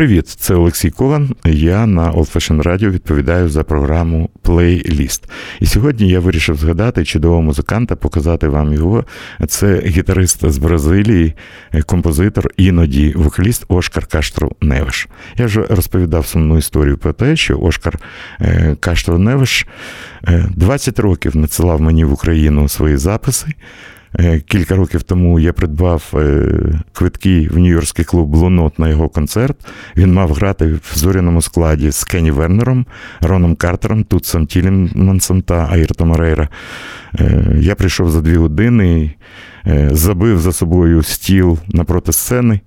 Привіт, це Олексій Кован. Я на Old Fashion Radio відповідаю за програму Playlist. І сьогодні я вирішив згадати чудового музиканта, показати вам його. Це гітарист з Бразилії, композитор, іноді вокаліст Ошкар Каштро Невиш. Я вже розповідав сумну історію про те, що Ошкар е, Каштро Невиш 20 е, років надсилав мені в Україну свої записи. Е, кілька років тому я придбав е, квитки в Нью-Йоркський клуб Блунот на його концерт. Він мав грати в зоряному складі з Кенні Вернером, Роном Картером, Тутсом Тілімансом та Айртом Рейра. Е, я прийшов за дві години, забив за собою стіл напроти сцени,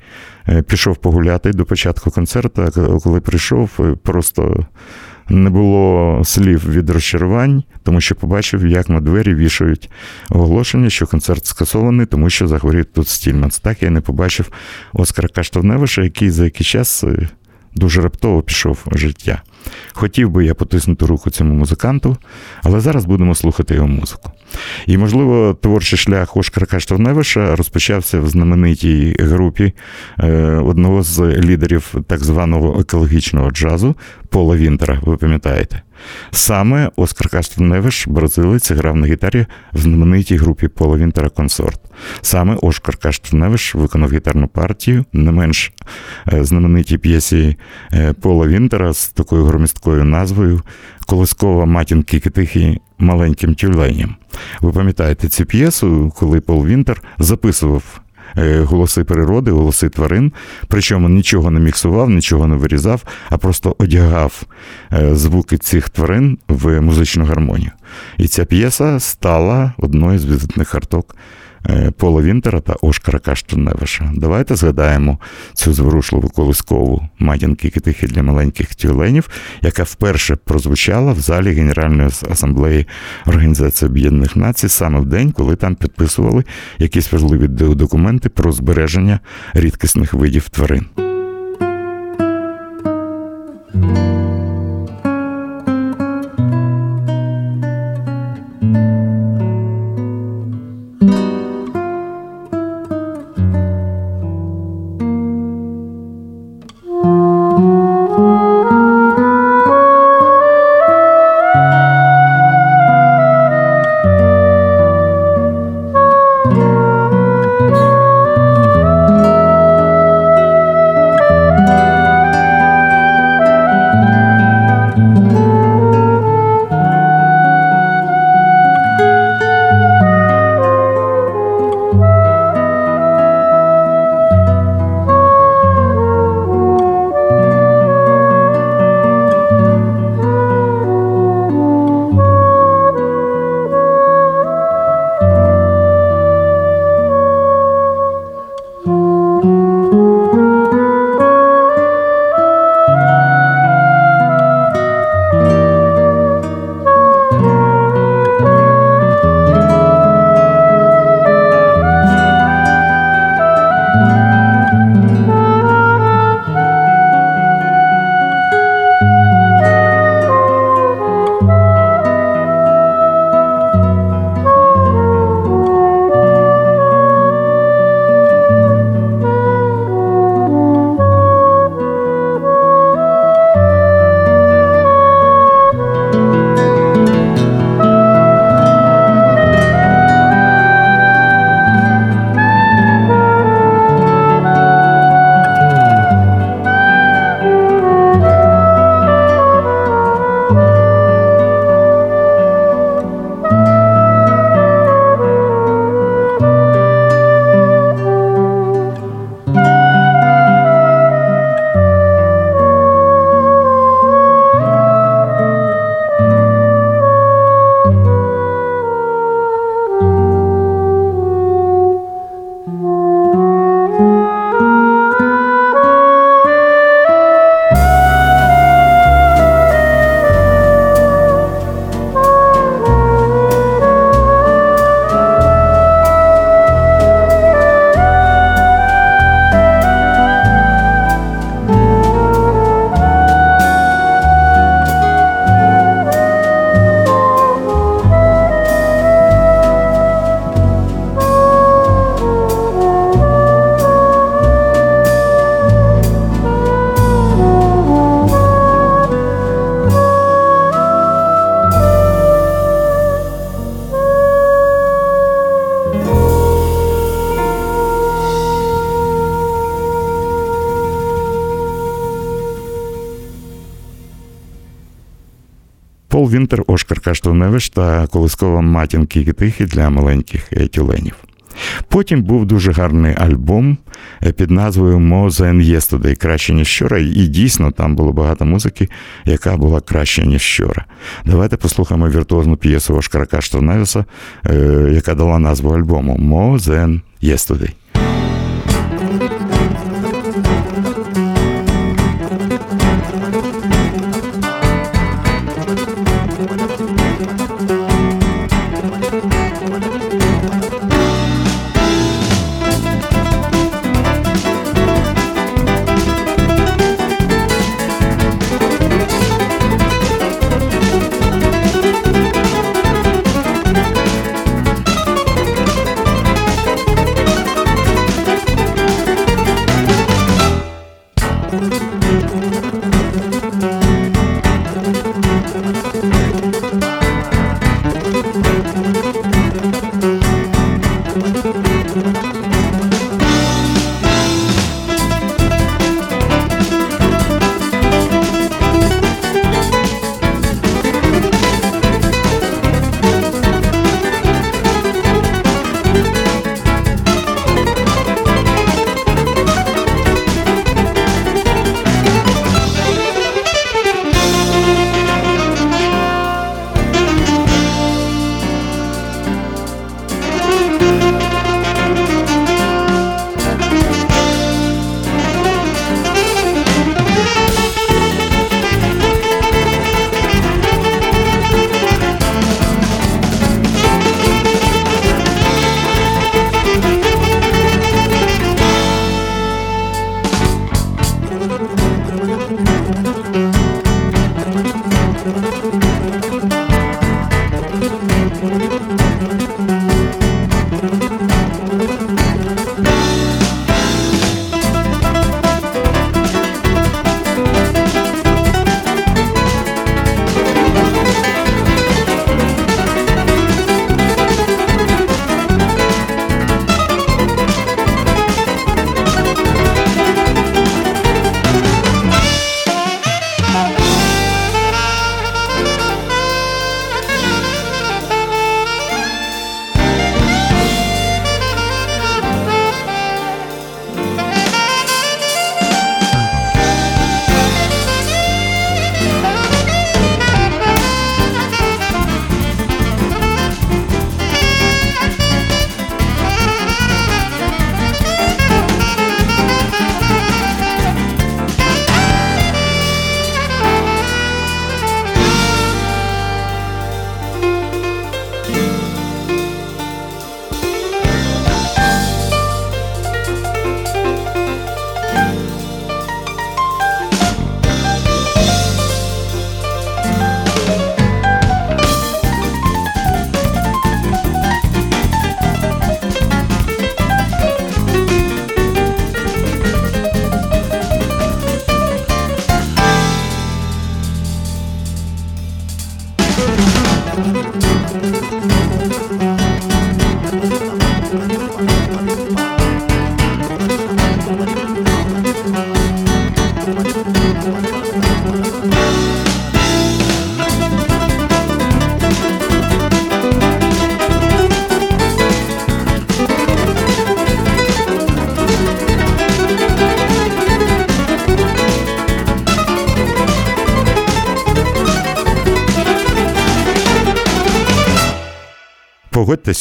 пішов погуляти до початку концерту, коли прийшов, просто не було слів від розчарувань, тому що побачив, як на двері вішають оголошення, що концерт скасований, тому що захворів тут Стільманс. Так я не побачив Оскара Каштовневиша, який за який час е, дуже раптово пішов життя. Хотів би я потиснути руку цьому музиканту, але зараз будемо слухати його музику. І, можливо, творчий шлях Ошкара Каштовневиша розпочався в знаменитій групі е, одного з лідерів так званого екологічного джазу Пола Вінтера, ви пам'ятаєте. Саме Оскар Каштовневиш, бразилець, грав на гітарі в знаменитій групі Пола Вінтера Консорт. Саме Оскар Каштовневиш виконав гітарну партію, не менш е, знаменитій п'єсі е, Пола Вінтера з такою громісткою назвою Колискова матінки Китихи маленьким тюленям. Ви пам'ятаєте цю п'єсу, коли Пол Вінтер записував е, голоси природи, голоси тварин, причому нічого не міксував, нічого не вирізав, а просто одягав е, звуки цих тварин в музичну гармонію. І ця п'єса стала одною з візитних карток Е, Пола Вінтера та Ошкара Каштуневиша. Давайте згадаємо цю зворушливу колискову матінки китихи для маленьких тюленів, яка вперше прозвучала в залі Генеральної асамблеї Організації Об'єднаних Націй саме в день, коли там підписували якісь важливі документи про збереження рідкісних видів тварин. Ошкар та колискова матінки Китихи для маленьких тюленів. Потім був дуже гарний альбом е, під назвою «More Than Yesterday» краще ніж вчора. І дійсно там було багато музики, яка була краще, ніж вчора. Давайте послухаємо віртуозну п'єсу Ошкара Каштовневіса, е, яка дала назву альбому «More Than Yesterday».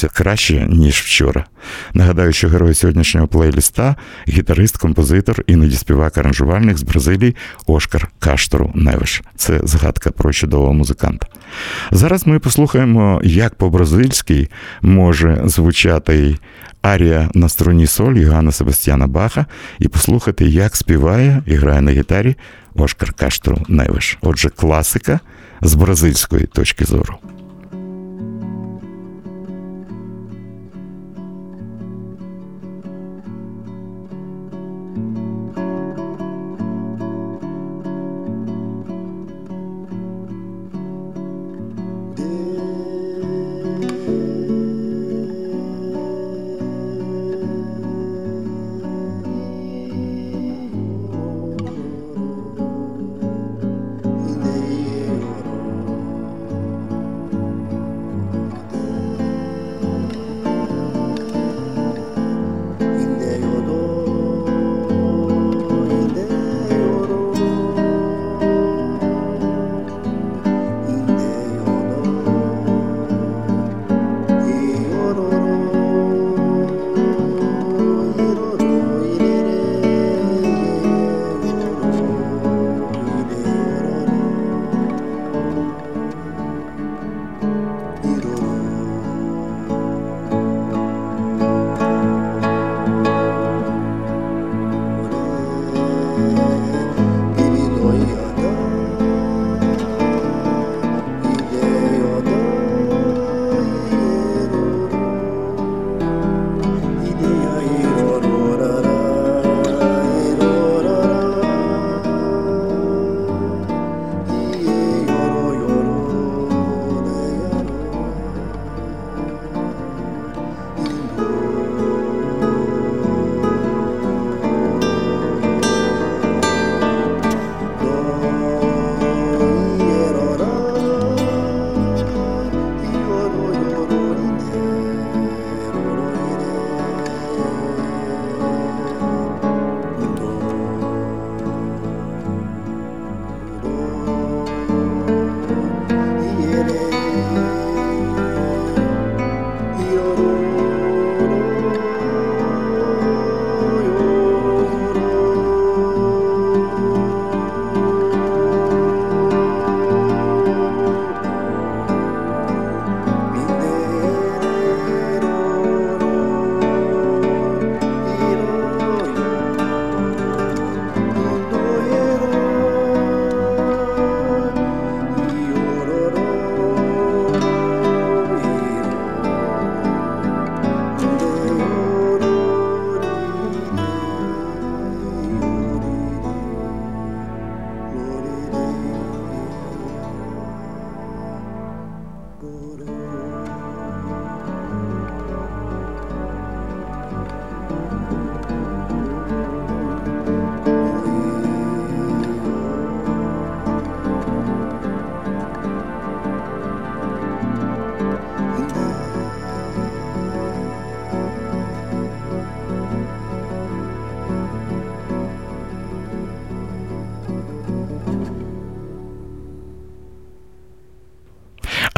Погодьтеся краще, ніж вчора. Нагадаю, що герой сьогоднішнього плейліста гітарист, композитор, іноді співак аранжувальник з Бразилії Ошкар Каштору Невиш. Це згадка про чудового музиканта. Зараз ми послухаємо, як по-бразильськи може звучати арія на струні соль Йоганна Себастьяна Баха, і послухати, як співає і грає на гітарі Ошкар Каштору Невиш. Отже, класика з бразильської точки зору.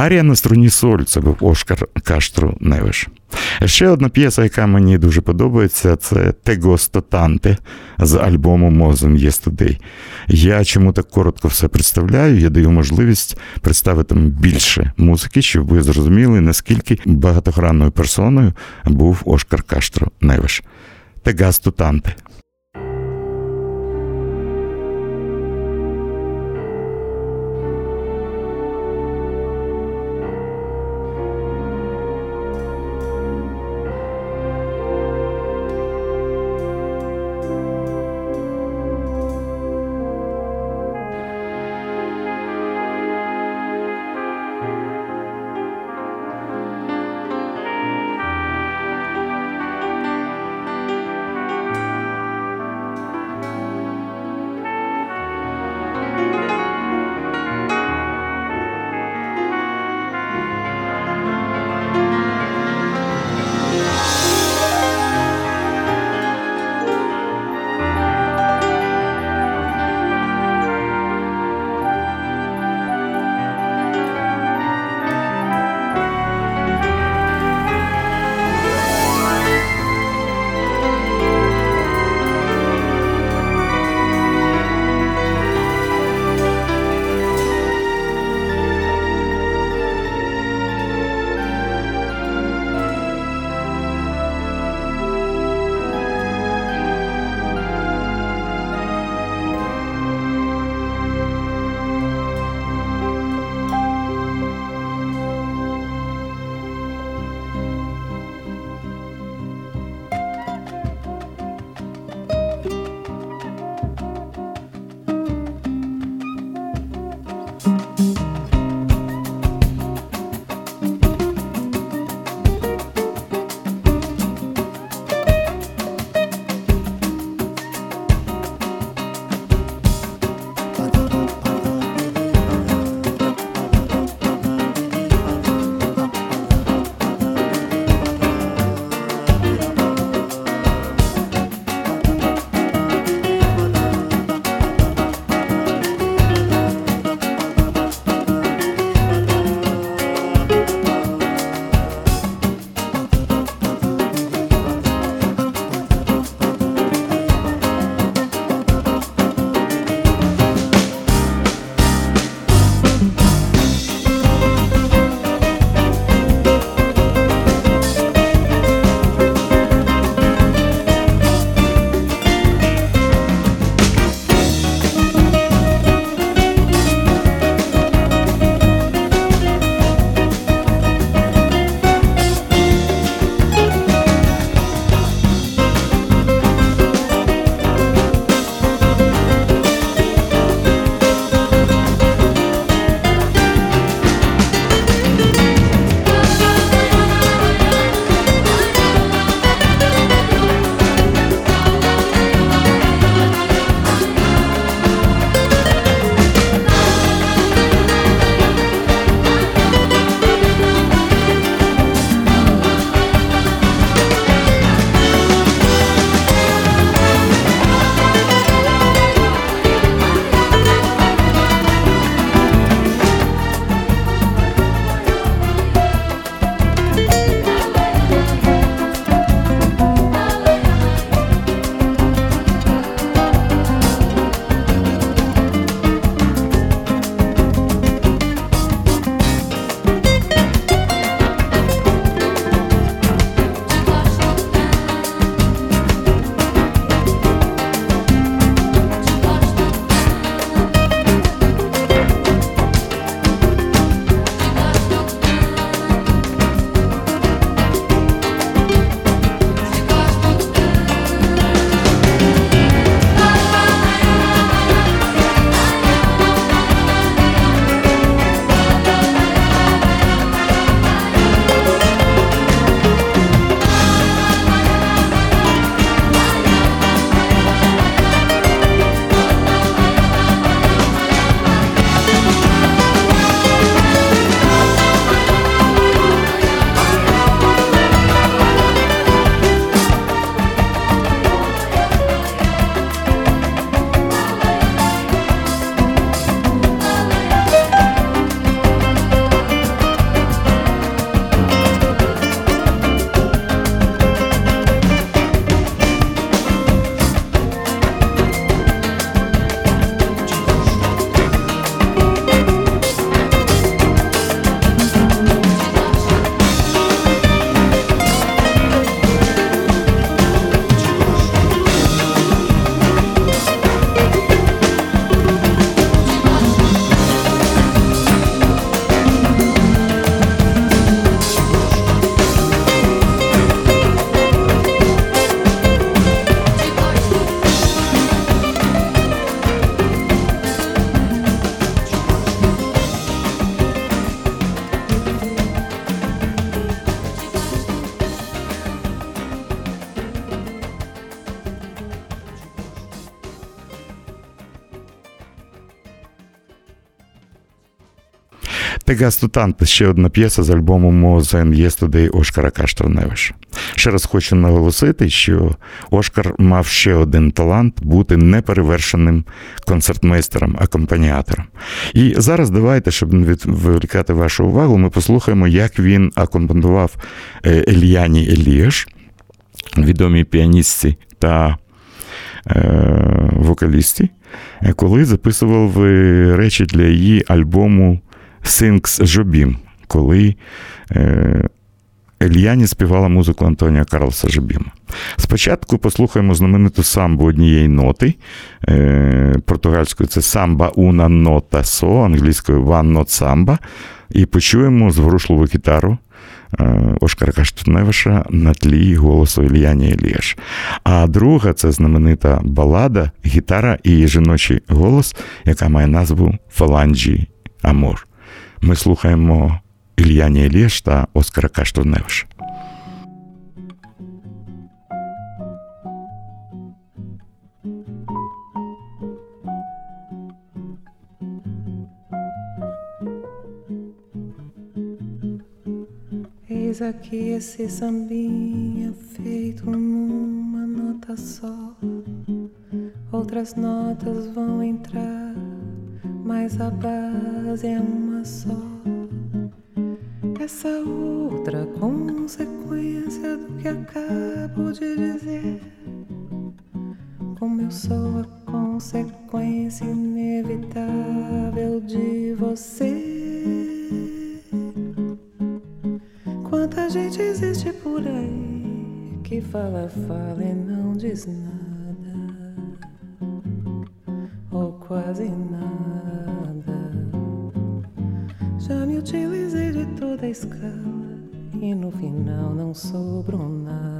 Арія на струні соль це був Ошкар Каштру Невиш. Ще одна п'єса, яка мені дуже подобається, це Тегосто Танте з альбому Мозен Єстудей. Я чому так коротко все представляю, я даю можливість представити більше музики, щоб ви зрозуміли, наскільки багатогранною персоною був Ошкар Каштро Невиш. Тегасто Танте. Тегасту ще одна п'єса з альбому Мозен Єстудей Ошкара Каштраневиша. Ще раз хочу наголосити, що Ошкар мав ще один талант бути неперевершеним концертмейстером, акомпаніатором. І зараз давайте, щоб не відволікати вашу увагу, ми послухаємо, як він акомпонував е, Ельяні Елієш, відомій піаністці та е, вокалісті, коли записував речі для її альбому Синкс Жобім, коли Ельяні співала музику Антоніа Карлса Жобіма. Спочатку послухаємо знамениту самбу однієї ноти. Е, португальською це самба уна нота со, англійською one not samba. І почуємо зворушливу гітару е, Ошкара Каштуневиша на тлі голосу Ільяні Елієш. А друга це знаменита балада, гітара і жіночий голос, яка має назву Фаланджі Амор. Ми слухаємо Ільяні Елієш та Оскара Каштуневиша. Eis aqui esse sambinha feito numa nota só. Outras notas vão entrar, mas a base é uma só. Essa outra consequência do que acabo de dizer. Como eu sou a consequência inevitável de você. Quanta gente existe por aí que fala, fala e não diz nada, ou quase nada. Já me utilizei de toda a escala e no final não sobrou nada,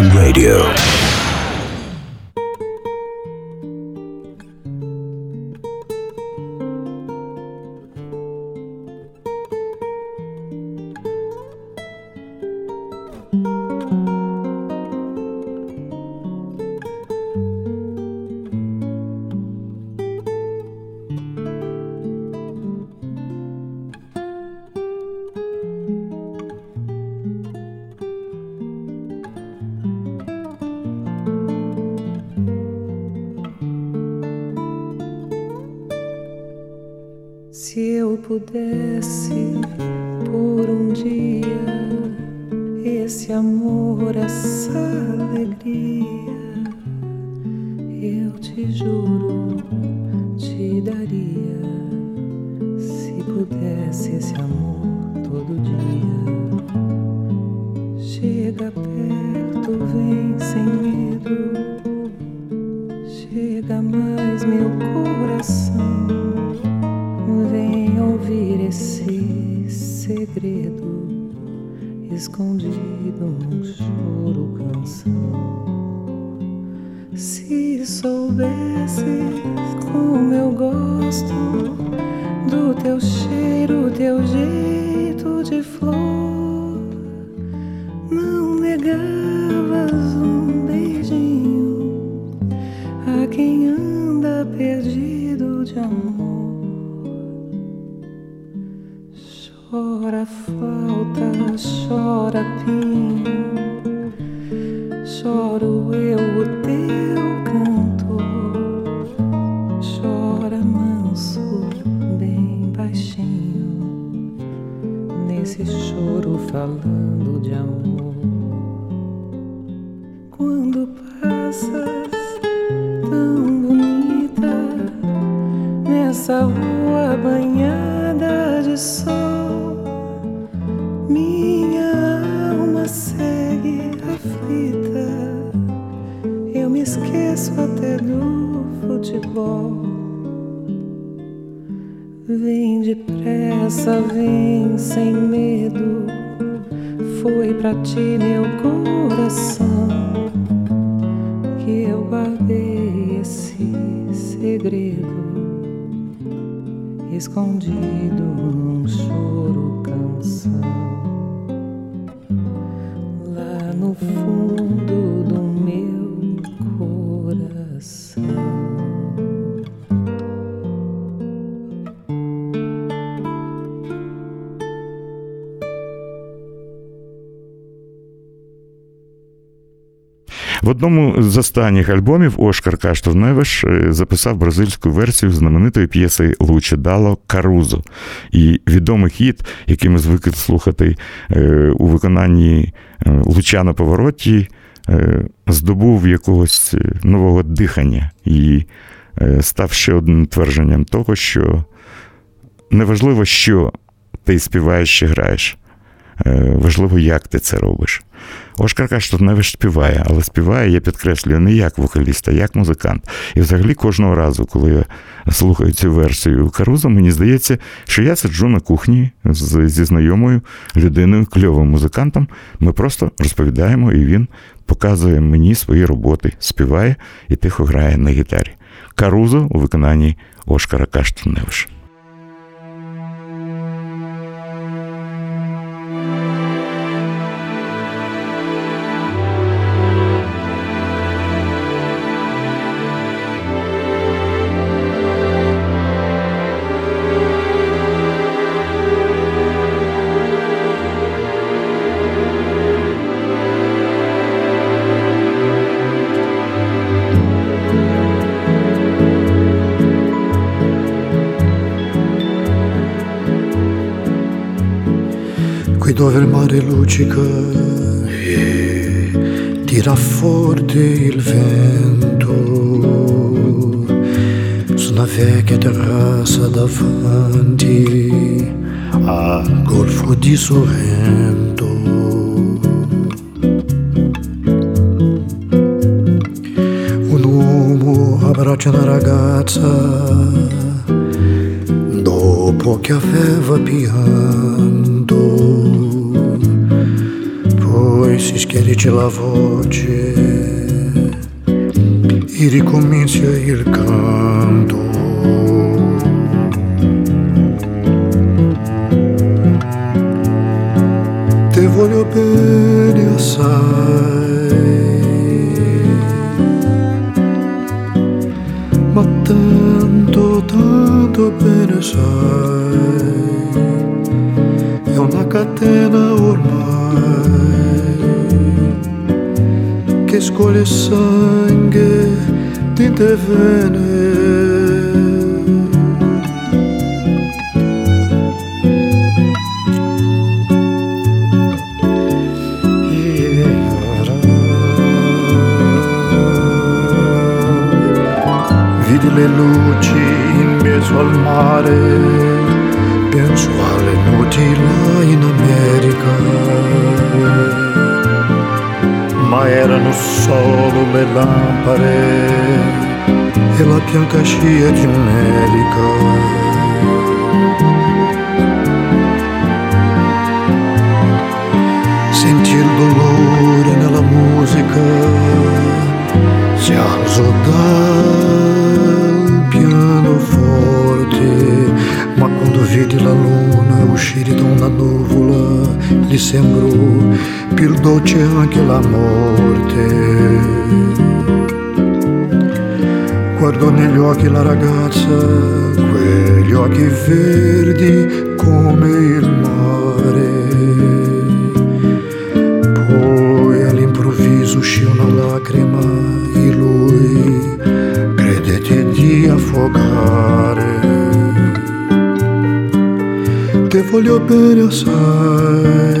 Radio. Chora falta, chora pinho, choro eu o teu cantor, chora manso, bem baixinho, nesse choro falando de amor. Depressa, vem sem medo. Foi pra ti meu coração que eu guardei esse segredo escondido num choro canção одному з останніх альбомів Ошкар Каштовневиш е, записав бразильську версію знаменитої п'єси Луче Дало Карузо. І відомий хіт, який ми звикли слухати е, у виконанні е, Луча на повороті, здобув якогось нового дихання і став ще одним твердженням того, що неважливо, що ти співаєш чи граєш. Важливо, як ти це робиш. Ошкар Каштовневич співає, але співає, я підкреслюю, не як вокаліст, а як музикант. І взагалі кожного разу, коли я слухаю цю версію Каруза, мені здається, що я сиджу на кухні зі знайомою людиною, кльовим музикантом. Ми просто розповідаємо, і він показує мені свої роботи, співає і тихо грає на гітарі. Карузо у виконанні Ошкара Каштовневича. Luccica e tira forte il vento su una vecchia terrazza davanti al golfo di Sorrento. Un uomo abbraccia una ragazza dopo che aveva pianto, la voce e ricomincia il canto. Te voglio bene scuole sangue di te vene. Vidi le luci in mezzo al mare, penso alle notti là in America. Solo le lampade e la bianca scia di un'elica. Senti il dolore nella musica, si alzò dal pianoforte, ma quando vedi la luna uscire da una nuvola, gli sembrò più dolce anche la morte. Guardo negli occhi la ragazza, quegli occhi verdi come il mare. Poi all'improvviso uscì una lacrima e lui credette di affogare. Te voglio bene assai.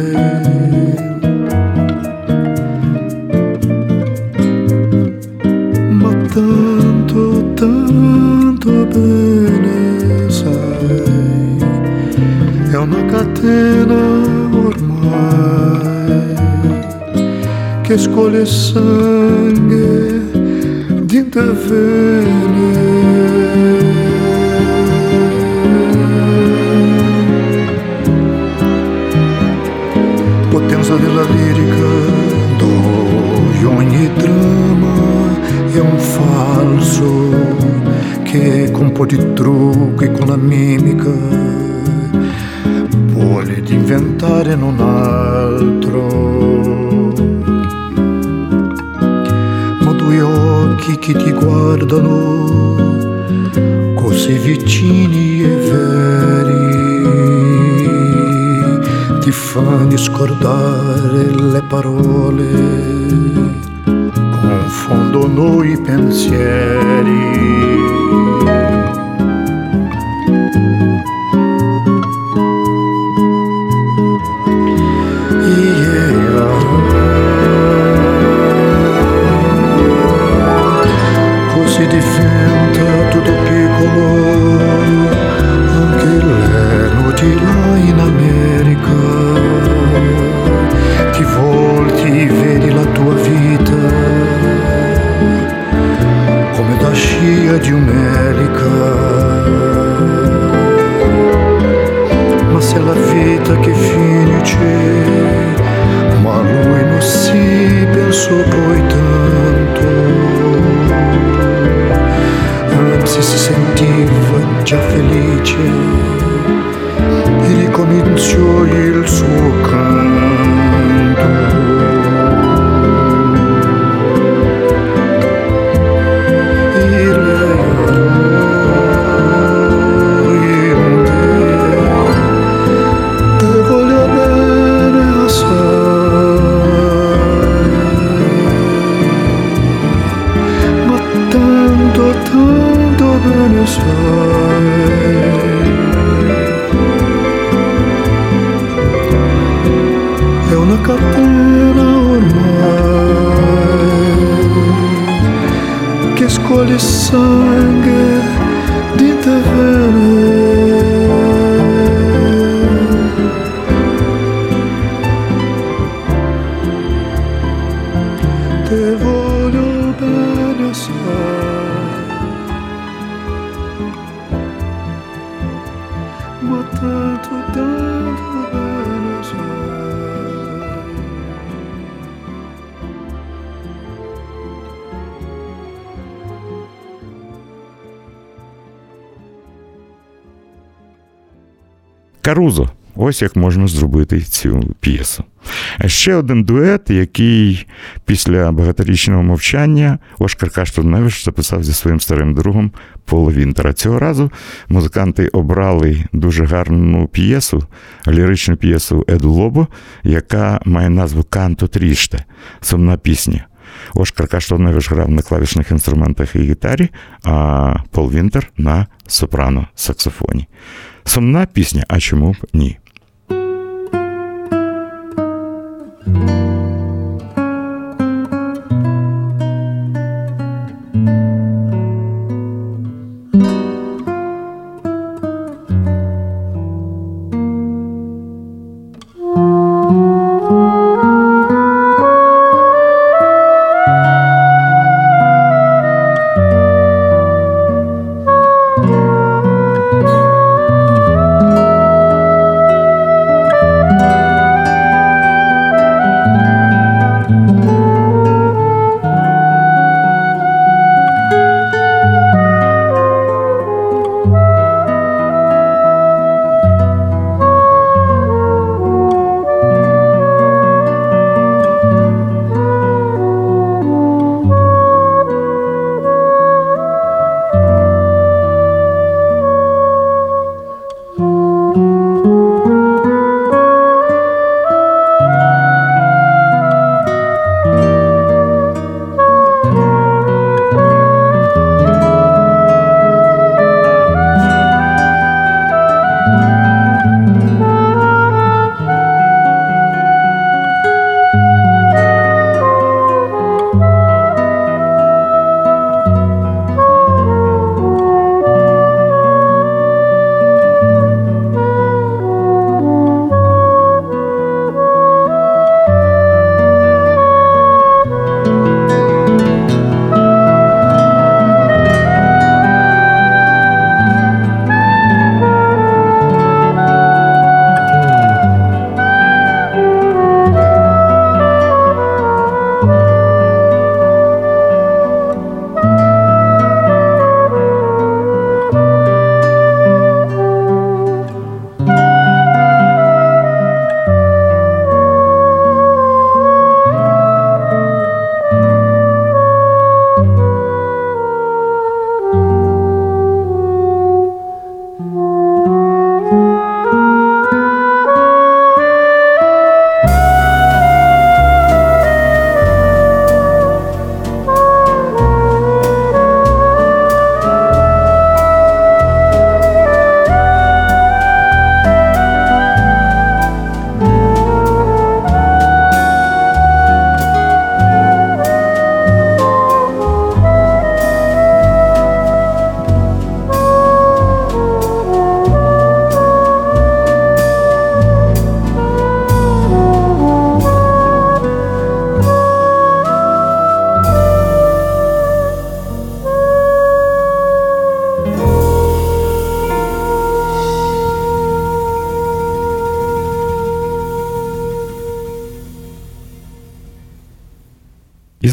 Tanto, bene sai, è una catena ormai che scuole sangue di te Potenza della lirica dove ogni falso che con un po' di trucco e con la mimica vuole di inventare non altro. Ma due occhi che ti guardano così vicini e veri ti fanno scordare le parole, fondo noi pensieri di un'elica. Ma se la vita che finisce, ma lui non si pensò poi tanto anzi si sentiva già felice e ricominciò il suo canto. so Карузо. Ось як можна зробити цю п'єсу. А ще один дует, який після багаторічного мовчання Оскар Каштурневич записав зі своїм старим другом Поло Вінтера. Цього разу музиканти обрали дуже гарну п'єсу, ліричну п'єсу Еду Лобо, яка має назву Канто Тріште, сумна пісня. Оскар Каштурневич грав на клавішних інструментах і гітарі, а Пол Вінтер на сопрано саксофоні. Сумна пісня, а чому б ні?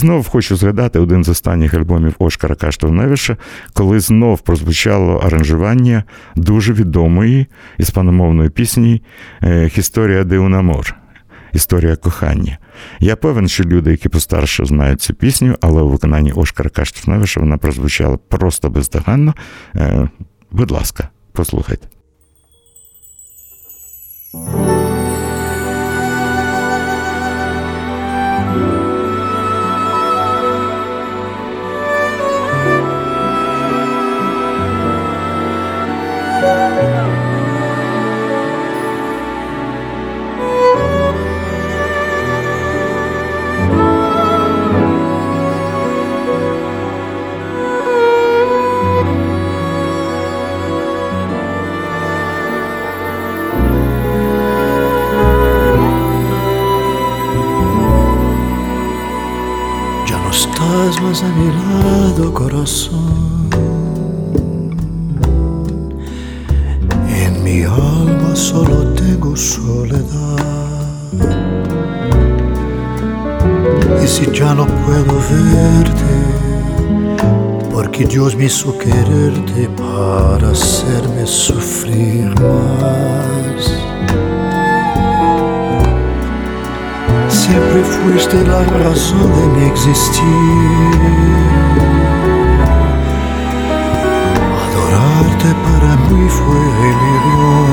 Знов хочу згадати один з останніх альбомів Ошкара Каштовневиша, коли знов прозвучало аранжування дуже відомої іспаномовної пісні Хісторія де Унамор. Історія кохання. Я певен, що люди, які постарше знають цю пісню, але у виконанні Ошкара Каштовневиша вона прозвучала просто бездоганно. Е, будь ласка, послухайте. Me hizo quererte para hacerme sufrir más. Siempre fuiste la razón de mi existir. Adorarte para mí fue mi Dios.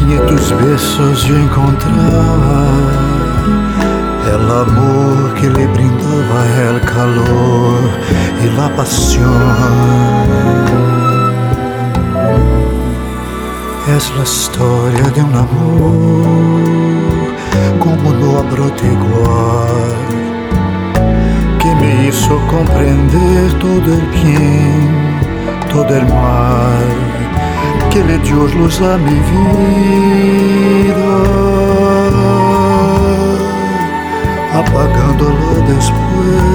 Y en tus besos yo encontraba el amor que le brindaba el calor y la pasión. Es la historia de un amor como no habrá igual que me hizo comprender todo el bien, todo el mal que le dio luz a mi vida, apagándola después.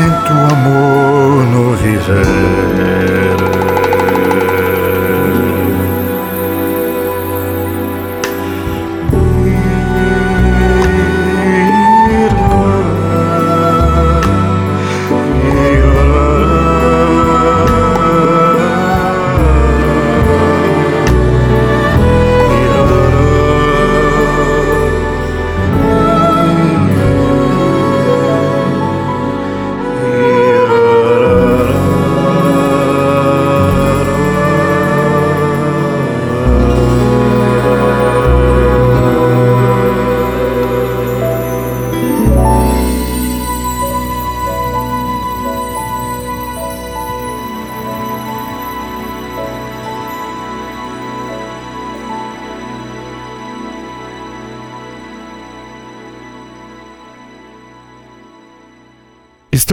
Sin tu amor no viver.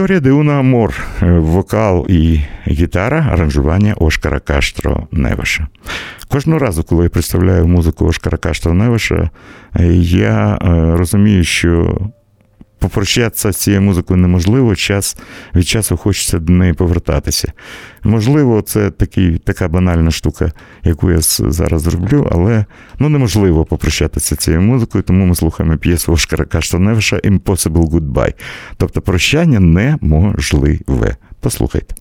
Історія Деуна Амор, вокал і гітара, аранжування Ошкара Каштро Невиша. Кожного разу, коли я представляю музику Ошкара Каштро Невиша, я розумію, що попрощатися з цією музикою неможливо, час від часу хочеться до неї повертатися. Можливо, це такий, така банальна штука, яку я зараз зроблю, але ну, неможливо попрощатися цією музикою, тому ми слухаємо п'єсу Ошкара Каштаневиша Impossible Goodbye. Тобто прощання неможливе. Послухайте.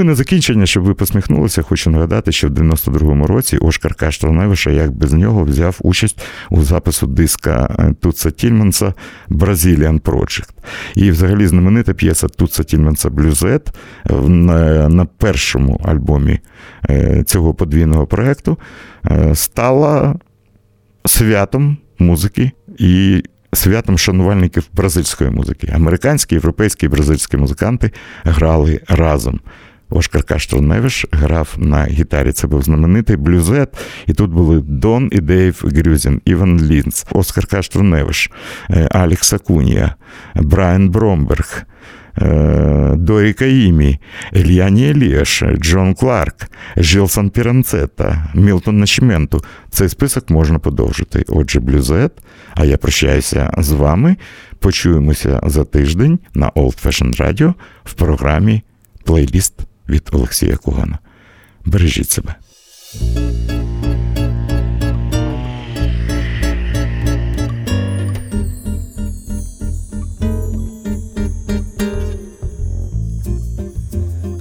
Ну і на закінчення, щоб ви посміхнулися, хочу нагадати, що в 92-му році Ошкар Каштроневиша, як без нього, взяв участь у запису диска е, Туца Тільманса Brazilian Project. І взагалі знаменита п'єса Туца Тільманса Блюзет на, на першому альбомі е, цього подвійного проєкту е, стала святом музики і святом шанувальників бразильської музики. Американські, європейські і бразильські музиканти грали разом. Оскар Каштроневич грав на гітарі. Це був знаменитий блюзет. І тут були Дон і Дейв Грюзін, Іван Лінц, Оскар Каштроневич, Алекс Акунія, Брайан Бромберг. э, Дори Каїмі, Ельяні Еліш, Джон Кларк, Жилсон Піранцета, Мілтон Начменту. Цей список можна подовжити. Отже, блюзет. А я прощаюся з вами. Почуємося за тиждень на Old Fashion Radio в програмі Плейліст від Олексія Кугана. Бережіть себе.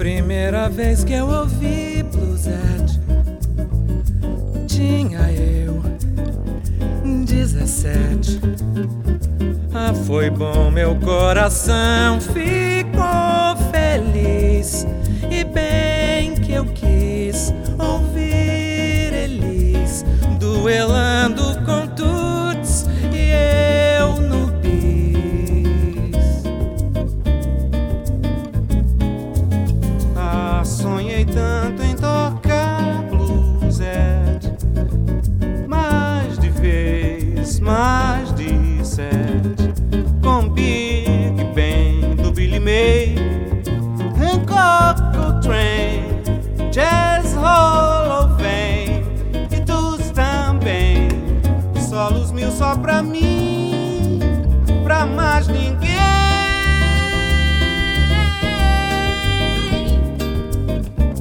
Primeira vez que eu ouvi bluesette Tinha eu 17 Ah, foi bom, meu coração ficou feliz. E bem que eu quis ouvir Elis Duelando com Tuts e eu no bis. Ah, sonhei tanto em tocar bluesette Mais de vez, mais de sete Big Ben do Billy May. Hancock Coltrane Jazz Hall of Fame. E dos também Solos mil só pra mim Pra mais ninguém.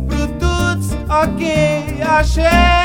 Produtos, ok, axé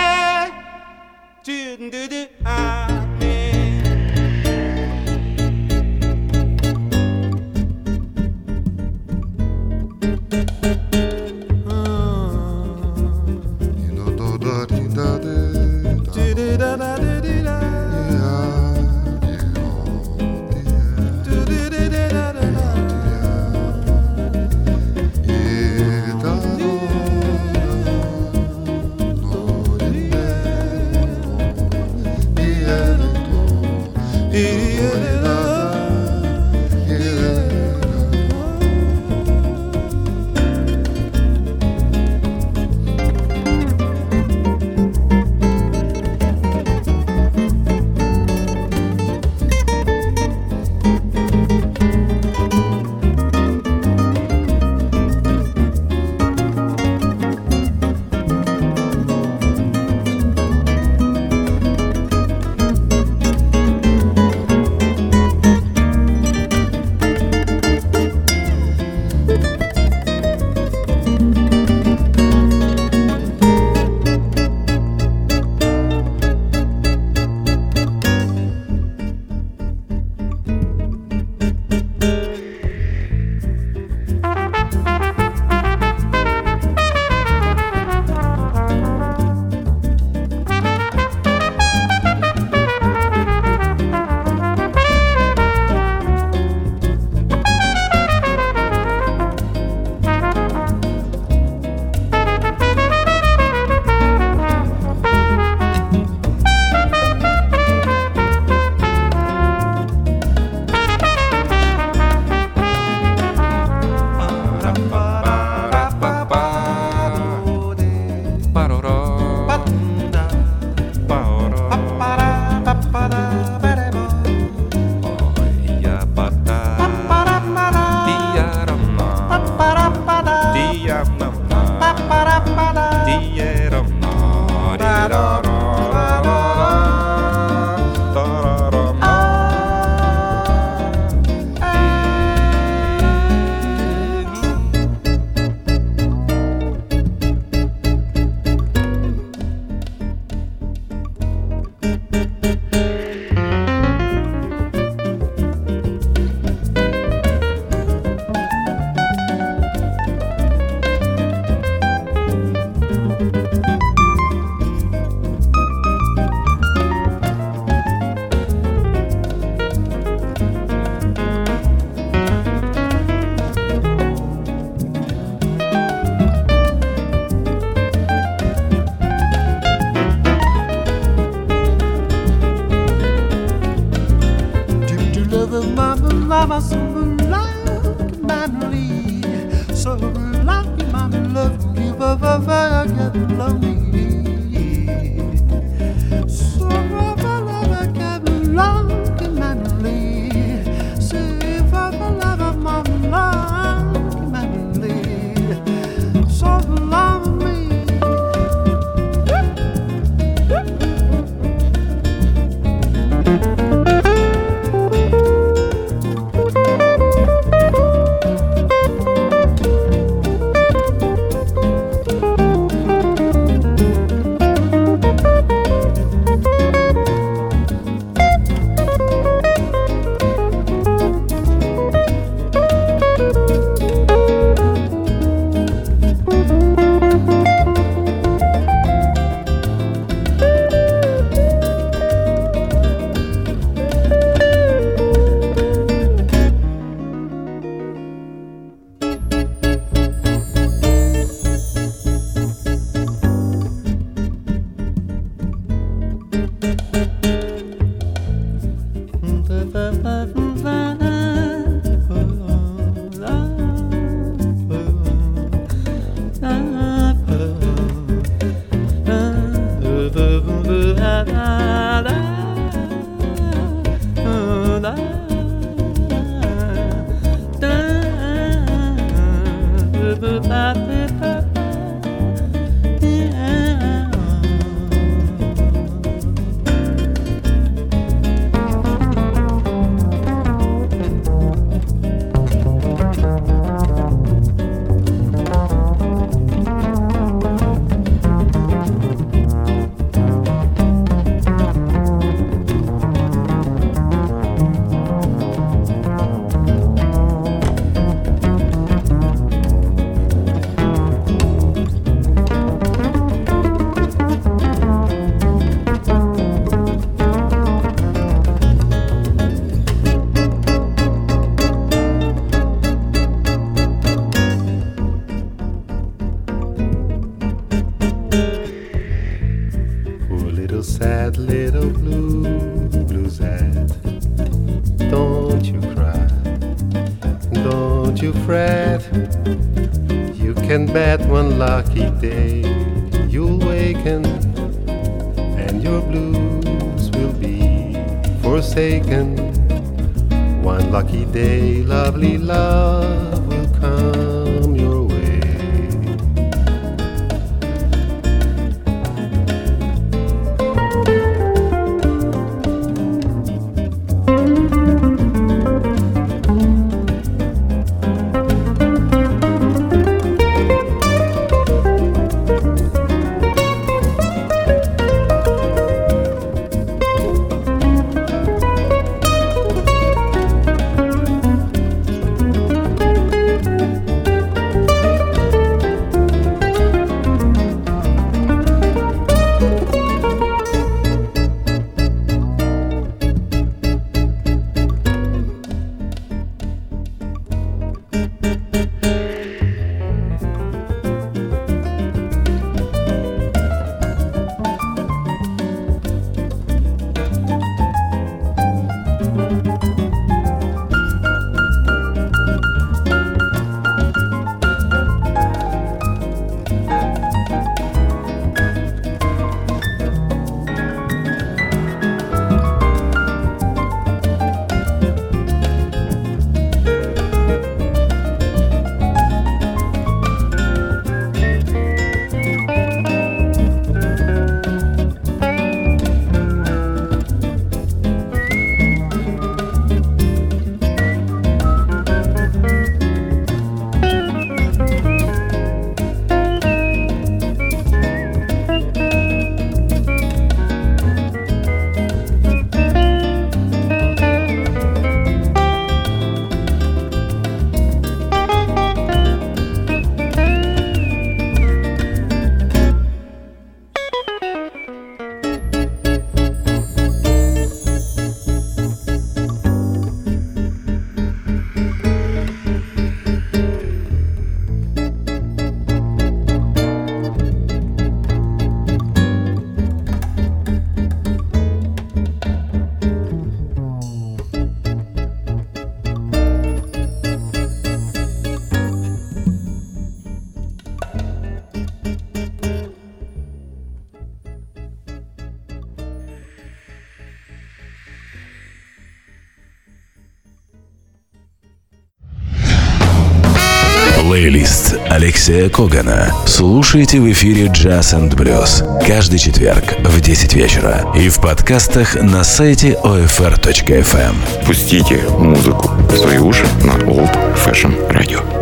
Алексея Когана. Слушайте в эфире Jazz and Blues каждый четверг в 10 вечера и в подкастах на сайте OFR.FM. Пустите музыку в свои уши на Old Fashion Radio.